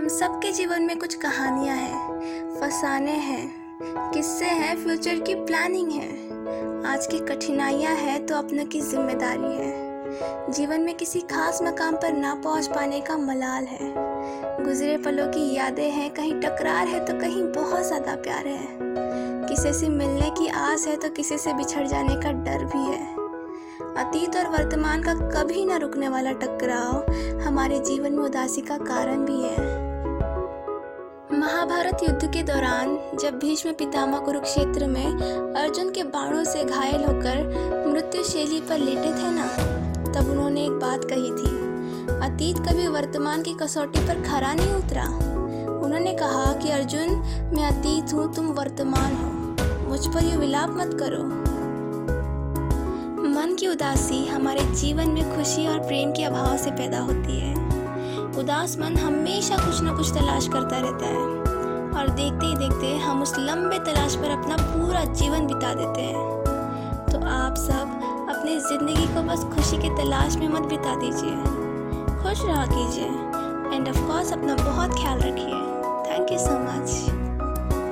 हम सबके जीवन में कुछ कहानियाँ हैं, फसाने हैं, किस्से हैं फ्यूचर की प्लानिंग है। आज की कठिनाइयाँ हैं तो अपनों की ज़िम्मेदारी है। जीवन में किसी खास मकाम पर ना पहुँच पाने का मलाल है। गुजरे पलों की यादें हैं, कहीं टकरार है तो कहीं बहुत ज़्यादा प्यार है। किसी से मिलने की आस है तो किसी से बिछड़ जाने का डर भी है। अतीत और वर्तमान का कभी ना रुकने वाला टकराव हमारे जीवन में उदासी का कारण भी है। महाभारत युद्ध के दौरान, जब भीष्म पितामह कुरुक्षेत्र में अर्जुन के बाणों से घायल होकर मृत्यु शैली पर लेटे थे ना, तब उन्होंने एक बात कही थी, अतीत कभी वर्तमान की कसौटी पर खरा नहीं उतरा? उन्होंने कहा कि, अर्जुन, मैं अतीत हूँ, तुम वर्तमान हो, मुझ पर यह विलाप मत करो। मन की उदासी हमारे जीवन में खुशी और प्रेम के अभाव से पैदा होती है। उदास मन हमेशा कुछ न कुछ तलाश करता रहता है और देखते ही देखते हम उस लंबे तलाश पर अपना पूरा जीवन बिता देते हैं। तो आप सब अपनी ज़िंदगी को बस खुशी की तलाश में मत बिता दीजिए। खुश रहा कीजिए। एंड ऑफ़ कोर्स अपना बहुत ख्याल रखिए। Thank you so much